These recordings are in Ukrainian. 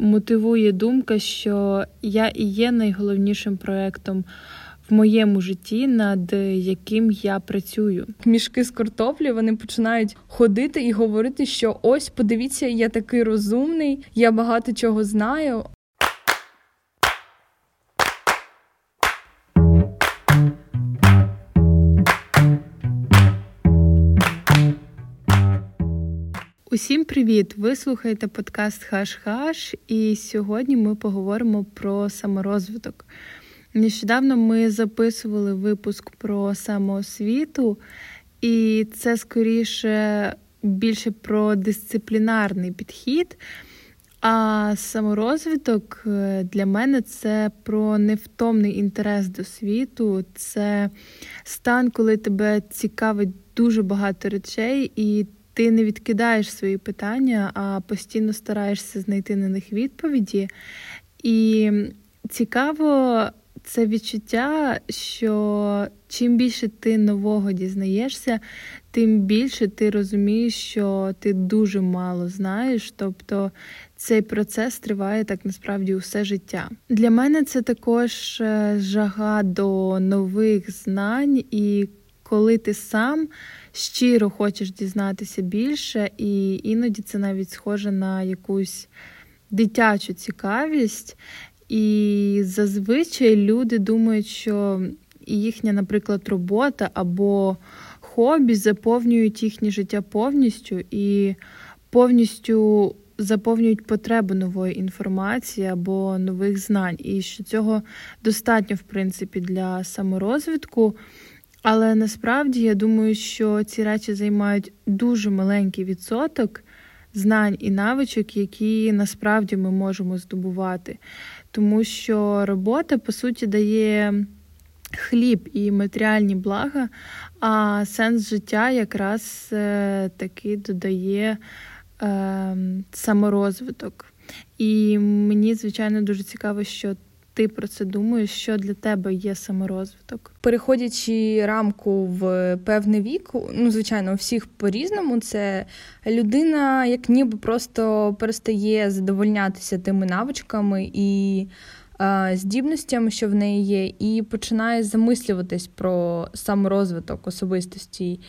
мотивує думка, що я і є найголовнішим проектом в моєму житті, над яким я працюю. Мішки з картоплі вони починають ходити і говорити, що ось подивіться, я такий розумний, я багато чого знаю. Усім привіт! Ви слухаєте подкаст Хаш-Хаш, і сьогодні ми поговоримо про саморозвиток. Нещодавно ми записували випуск про самоосвіту, і це скоріше більше про дисциплінарний підхід. А саморозвиток е, для мене це про невтомний інтерес до світу, це стан, коли тебе цікавить дуже багато речей, і ти не відкидаєш свої питання, а постійно стараєшся знайти на них відповіді. І цікаво це відчуття, що чим більше ти нового дізнаєшся, тим більше ти розумієш, що ти дуже мало знаєш. Тобто цей процес триває так насправді усе життя. Для мене це також е, жага до нових знань, і коли ти сам щиро хочеш дізнатися більше, і іноді це навіть схоже на якусь дитячу цікавість. І зазвичай люди думають, що їхня, наприклад, робота або хобі заповнюють їхнє життя повністю і повністю заповнюють потребу нової інформації або нових знань. І що цього достатньо, в принципі, для саморозвитку. Але насправді я думаю, що ці речі займають дуже маленький відсоток знань і навичок, які насправді ми можемо здобувати. Тому що робота, по суті, дає хліб і матеріальні блага, а сенс життя якраз е, таки додає е, саморозвиток. І мені, звичайно, дуже цікаво, що ти про це думаєш, що для тебе є саморозвиток? Переходячи рамку в певний вік, ну звичайно, у всіх по-різному, це людина, як ніби просто перестає задовольнятися тими навичками і е, здібностями, що в неї є, і починає замислюватись про саморозвиток особистості.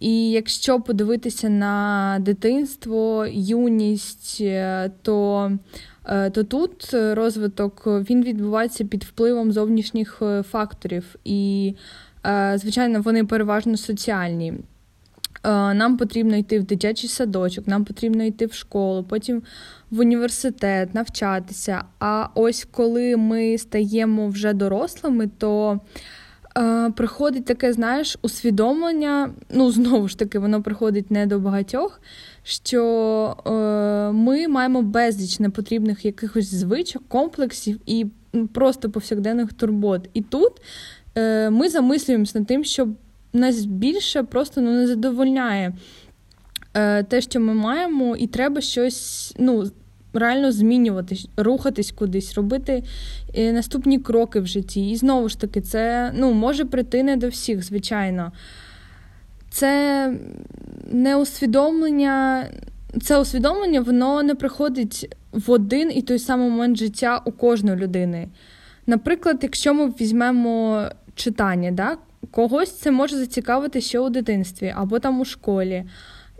І якщо подивитися на дитинство, юність, е, то Е, то тут розвиток він відбувається під впливом зовнішніх е, факторів, і, звичайно, вони переважно соціальні. Нам потрібно йти в дитячий садочок, нам потрібно йти в школу, потім в університет, навчатися. А ось коли ми стаємо вже дорослими, то приходить таке, знаєш, усвідомлення. Ну, знову ж таки, воно приходить не до багатьох, що е, ми маємо безліч непотрібних якихось звичок, комплексів і просто повсякденних турбот. І тут е, ми замислюємося над тим, що нас більше просто ну, не задовольняє е, те, що ми маємо, і треба щось ну, реально змінюватись, рухатись кудись, робити е, наступні кроки в житті. І знову ж таки, це ну, може прийти не до всіх, звичайно. Це не усвідомлення, це усвідомлення, воно не приходить в один і той самий момент життя у кожної людини. Наприклад, якщо ми візьмемо читання, да, когось це може зацікавити ще у дитинстві або там у школі.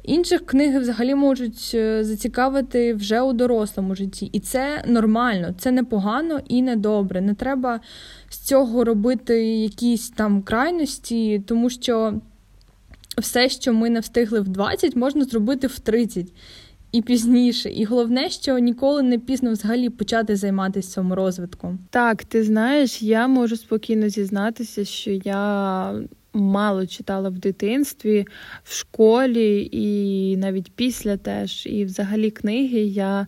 Інших книги взагалі можуть е, зацікавити вже у дорослому житті. І це нормально, це непогано і не добре. Не треба з цього робити якісь там крайності, тому що все, що ми не встигли в 20, можна зробити в 30 і пізніше. І головне, що ніколи не пізно взагалі почати займатися саморозвитком. Так, ти знаєш, я можу спокійно зізнатися, що я мало читала в дитинстві, в школі і навіть після теж. І взагалі книги я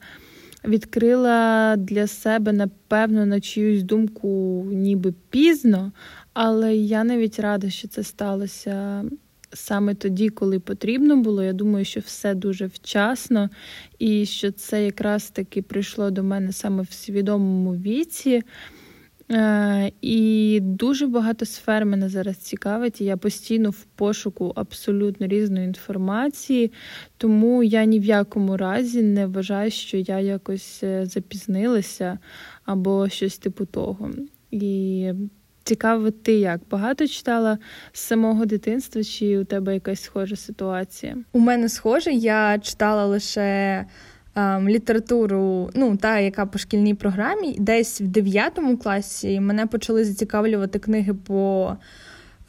відкрила для себе, напевно, на чиюсь думку, ніби пізно, але я навіть рада, що це сталося. Саме тоді, коли потрібно було, я думаю, що все дуже вчасно, і що це якраз таки прийшло до мене саме в свідомому віці. Е, і дуже багато сфер мене зараз цікавить. і Я постійно в пошуку абсолютно різної інформації, тому я ні в якому разі не вважаю, що я якось е, запізнилася або щось типу того. І цікаво, ти як багато читала з самого дитинства, чи у тебе якась схожа ситуація? У мене схоже, я читала лише. Ем, літературу, ну та яка по шкільній програмі, десь в 9 класі мене почали зацікавлювати книги по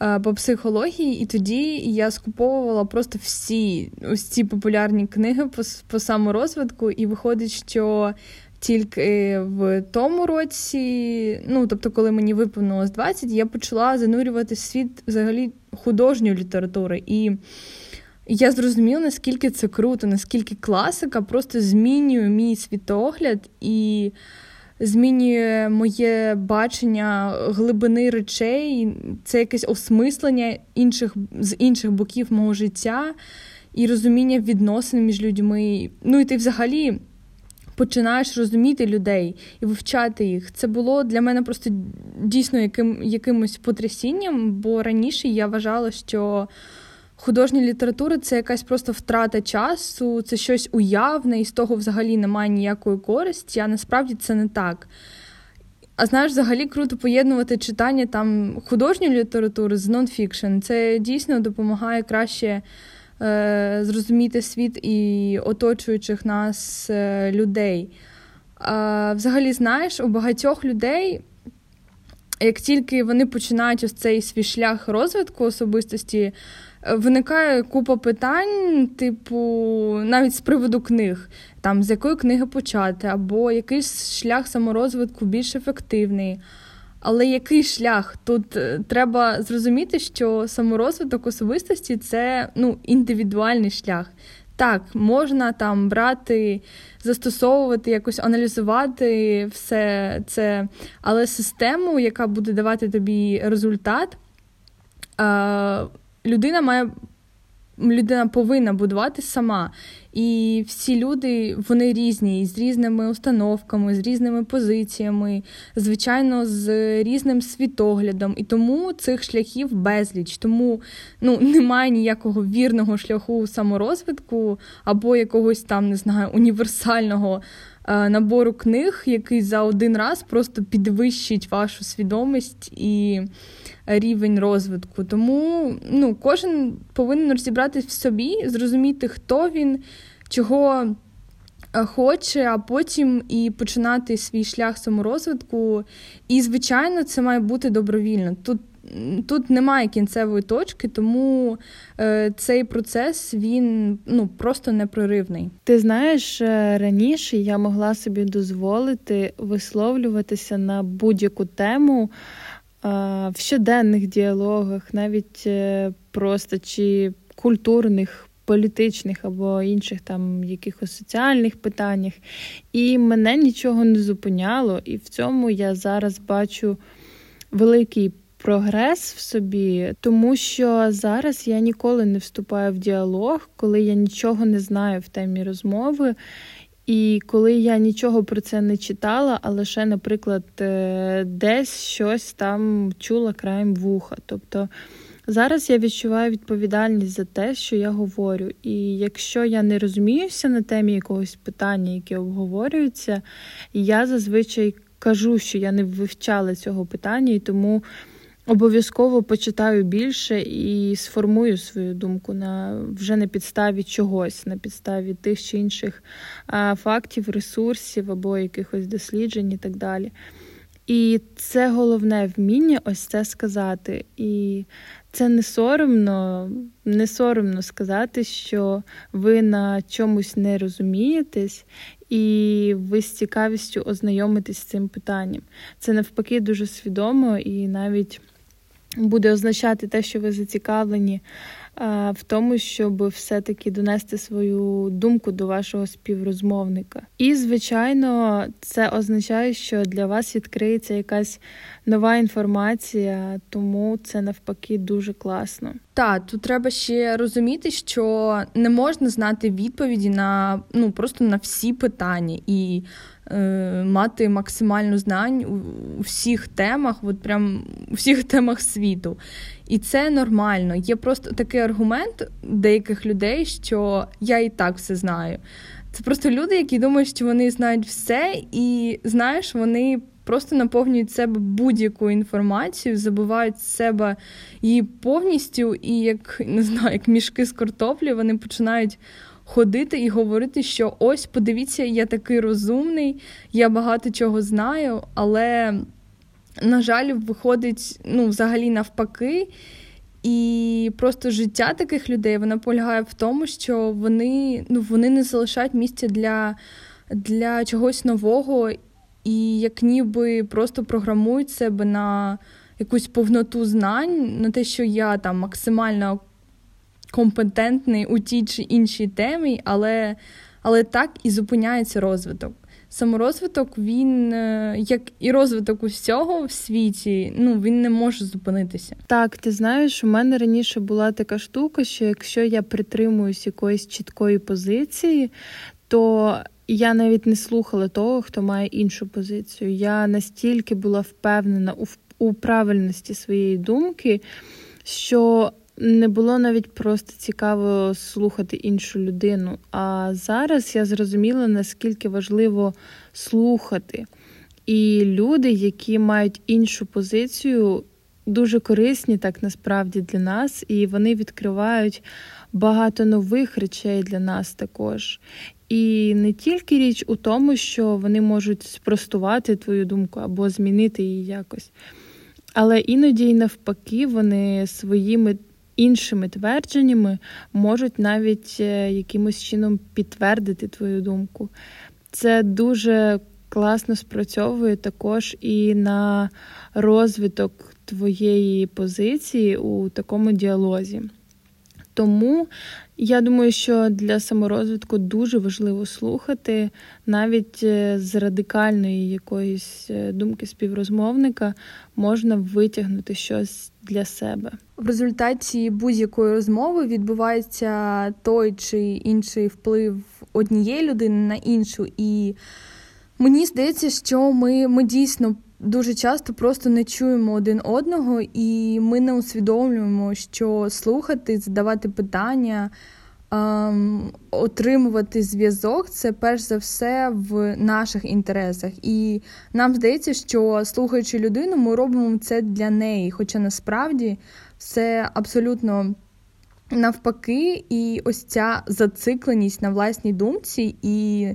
е, по психології, і тоді я скуповувала просто всі ось ці популярні книги по, по саморозвитку, і виходить, що тільки в тому році, ну тобто, коли мені виповнилось 20, я почала занурювати світ взагалі художньої літератури. І я зрозуміла, наскільки це круто, наскільки класика просто змінює мій світогляд і змінює моє бачення глибини речей, це якесь осмислення інших з інших боків мого життя і розуміння відносин між людьми. Ну і ти взагалі. Починаєш розуміти людей і вивчати їх. Це було для мене просто дійсно яким, якимось потрясінням, бо раніше я вважала, що художня література це якась просто втрата часу, це щось уявне, і з того взагалі немає ніякої користі, а насправді це не так. А знаєш, взагалі круто поєднувати читання там художньої літератури з нонфікшн. Це дійсно допомагає краще е, зрозуміти світ і оточуючих нас е, людей. А, Взагалі, знаєш, у багатьох людей. Як тільки вони починають ось цей свій шлях розвитку особистості, виникає купа питань, типу, навіть з приводу книг, там з якої книги почати, або якийсь шлях саморозвитку більш ефективний. Але який шлях? Тут е, треба зрозуміти, що саморозвиток особистості це ну, індивідуальний шлях. Так, можна там брати, застосовувати, якось аналізувати все це, але систему, яка буде давати тобі результат, людина має. Людина повинна будувати сама. І всі люди вони різні, з різними установками, з різними позиціями, звичайно, з різним світоглядом. І тому цих шляхів безліч. Тому ну, немає ніякого вірного шляху саморозвитку або якогось там, не знаю, універсального набору книг, який за один раз просто підвищить вашу свідомість і рівень розвитку. Тому ну, кожен повинен розібратись в собі, зрозуміти, хто він, чого е, хоче, а потім і починати свій шлях саморозвитку. І, звичайно, це має бути добровільно. Тут Тут немає кінцевої точки, тому е, цей процес він ну просто непреривний. Ти знаєш, е, раніше я могла собі дозволити висловлюватися на будь-яку тему в щоденних діалогах, навіть е, просто чи культурних, політичних або інших там якихось соціальних питаннях. І мене нічого не зупиняло, і в цьому я зараз бачу великий. Прогрес в собі, тому що зараз я ніколи не вступаю в діалог, коли я нічого не знаю в темі розмови, і коли я нічого про це не читала, а лише, наприклад, е, десь щось там чула краєм вуха. Тобто зараз я відчуваю відповідальність за те, що я говорю. І якщо я не розуміюся на темі якогось питання, яке обговорюється, я зазвичай кажу, що я не вивчала цього питання, і тому. Обов'язково почитаю більше і сформую свою думку на вже на підставі чогось, на підставі тих чи інших фактів, ресурсів або якихось досліджень і так далі. І це головне вміння ось це сказати. І це не соромно, не соромно сказати, що ви на чомусь не розумієтесь, і ви з цікавістю ознайомитесь з цим питанням. Це навпаки дуже свідомо і навіть буде означати те, що ви зацікавлені в тому, щоб все-таки донести свою думку до вашого співрозмовника. І, звичайно, це означає, що для вас відкриється якась нова інформація, тому це навпаки дуже класно. Так, тут треба ще розуміти, що не можна знати відповіді на ну просто на всі питання і е, мати максимальну знань у, всіх темах, от прям у всіх темах світу. І це нормально. Є просто такий аргумент деяких людей, що я і так все знаю. Це просто люди, які думають, що вони знають все, і знаєш, вони просто наповнюють себе будь-яку інформацію, забувають себе її повністю, і як не знаю, як мішки з картоплі, вони починають. Ходити і говорити, що ось, подивіться, я такий розумний, я багато чого знаю, але, на жаль, виходить ну, взагалі навпаки. І просто життя таких людей вона полягає в тому, що вони ну, вони не залишають місця для, для чогось нового і як ніби просто програмують себе на якусь повноту знань, на те, що я там максимально компетентний у тій чи іншій темі, але, але так і зупиняється розвиток. Саморозвиток, він, е, як і розвиток усього в світі, ну він не може зупинитися. Так, ти знаєш, у мене раніше була така штука, що якщо я притримуюсь якоїсь чіткої позиції, то я навіть не слухала того, хто має іншу позицію. Я настільки була впевнена у, у правильності своєї думки, що не було навіть просто цікаво слухати іншу людину. А зараз я зрозуміла, наскільки важливо слухати. І люди, які мають іншу позицію, дуже корисні так насправді для нас, і вони відкривають багато нових речей для нас також. І не тільки річ у тому, що вони можуть спростувати твою думку або змінити її якось, але іноді й навпаки вони своїми іншими твердженнями можуть навіть е, якимось чином підтвердити твою думку. Це дуже класно спрацьовує також і на розвиток твоєї позиції у такому діалозі. Тому я думаю, що для саморозвитку дуже важливо слухати навіть е, з радикальної якоїсь е, думки співрозмовника можна витягнути щось для себе. В результаті будь-якої розмови відбувається той чи інший вплив однієї людини на іншу, і мені здається, що ми, ми дійсно дуже часто просто не чуємо один одного, і ми не усвідомлюємо, що слухати, задавати питання, ем, отримувати зв'язок це перш за все в наших інтересах. І нам здається, що слухаючи людину, ми робимо це для неї. Хоча насправді все абсолютно. Навпаки, і ось ця зацикленість на власній думці, і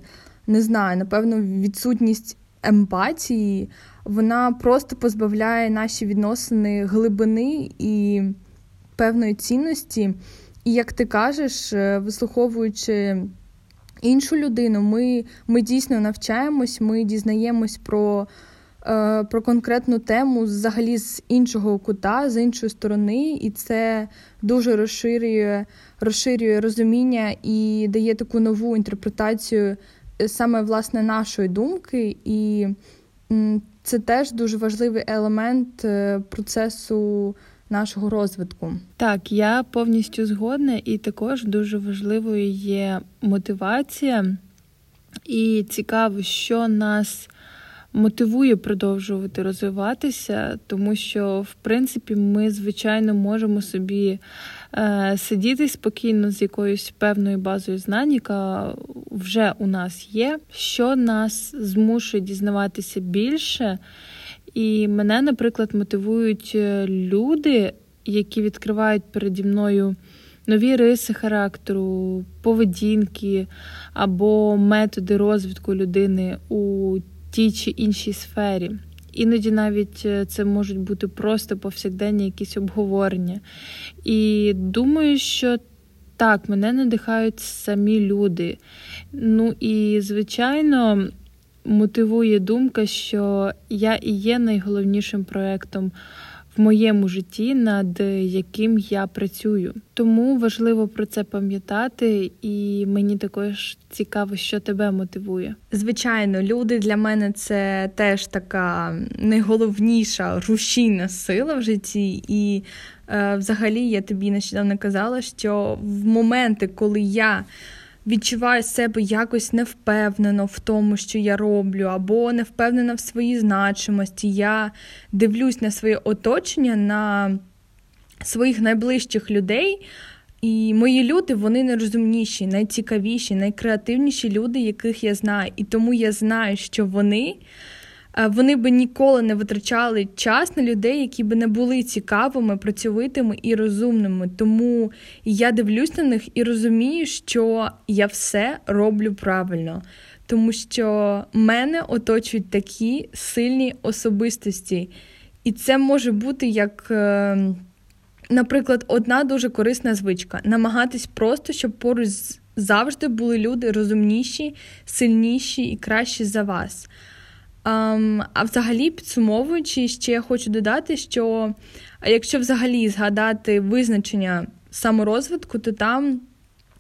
не знаю, напевно, відсутність емпатії вона просто позбавляє наші відносини глибини і певної цінності. І як ти кажеш, е, вислуховуючи іншу людину, ми ми дійсно навчаємось, ми дізнаємось про е, про конкретну тему взагалі з іншого кута, з іншої сторони, і це дуже розширює, розширює розуміння і дає таку нову інтерпретацію е, саме власне нашої думки. І це теж дуже важливий елемент е, процесу нашого розвитку. Так, я повністю згодна, і також дуже важливою є мотивація, і цікаво, що нас. Мотивує продовжувати розвиватися, тому що, в принципі, ми, звичайно, можемо собі сидіти спокійно з якоюсь певною базою знань, яка вже у нас є, що нас змушує дізнаватися більше. І мене, наприклад, мотивують е, люди, які відкривають переді мною нові риси характеру, поведінки або методи розвитку людини у тій чи іншій сфері. Іноді навіть е, це можуть бути просто повсякденні якісь обговорення. І думаю, що так, мене надихають самі люди. Ну і, звичайно, мотивує думка, що я і є найголовнішим проєктом в моєму житті, над яким я працюю. Тому важливо про це пам'ятати, і мені також цікаво, що тебе мотивує. Звичайно, люди для мене це теж така найголовніша рушійна сила в житті. І е, взагалі я тобі нещодавно казала, що в моменти, коли я відчуваю себе якось невпевнено в тому, що я роблю, або не впевнена в своїй значимості. Я дивлюсь на своє оточення, на своїх найближчих людей. І мої люди вони найрозумніші, найцікавіші, найкреативніші люди, яких я знаю. І тому я знаю, що вони вони би ніколи не витрачали час на людей, які би не були цікавими, працьовитими і розумними. Тому я дивлюсь на них і розумію, що я все роблю правильно, тому що мене оточують такі сильні особистості. І це може бути як. Е, наприклад, одна дуже корисна звичка намагатись просто, щоб поруч завжди були люди розумніші, сильніші і кращі за вас. Um, а взагалі, підсумовуючи, ще я хочу додати, що якщо взагалі згадати визначення саморозвитку, то там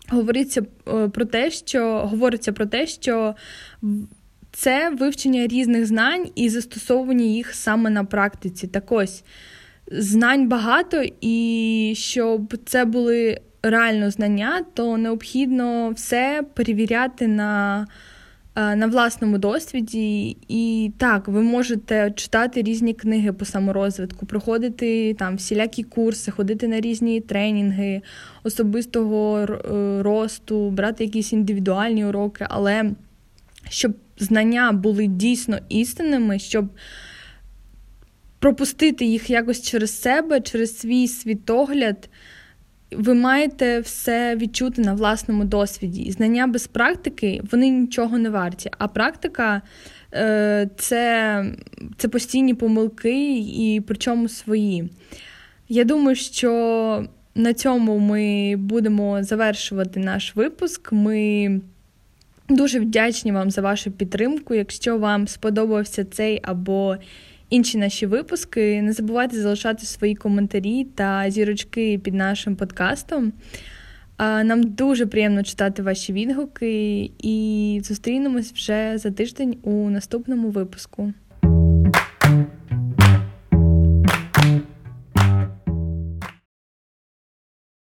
говориться е, про те, що говориться про те, що це вивчення різних знань і застосовування їх саме на практиці. Так ось знань багато, і щоб це були реально знання, то необхідно все перевіряти на. Е, на власному досвіді. І так, ви можете читати різні книги по саморозвитку, проходити там всілякі курси, ходити на різні тренінги особистого е, росту, брати якісь індивідуальні уроки, але щоб знання були дійсно істинними, щоб пропустити їх якось через себе, через свій світогляд ви маєте все відчути на власному досвіді. Знання без практики вони нічого не варті. А практика е, це, це постійні помилки, і причому свої. Я думаю, що на цьому ми будемо завершувати наш випуск. Ми дуже вдячні вам за вашу підтримку. Якщо вам сподобався цей або інші наші випуски. Не забувайте залишати свої коментарі та зірочки під нашим подкастом. Нам дуже приємно читати ваші відгуки, і зустрінемось вже за тиждень у наступному випуску.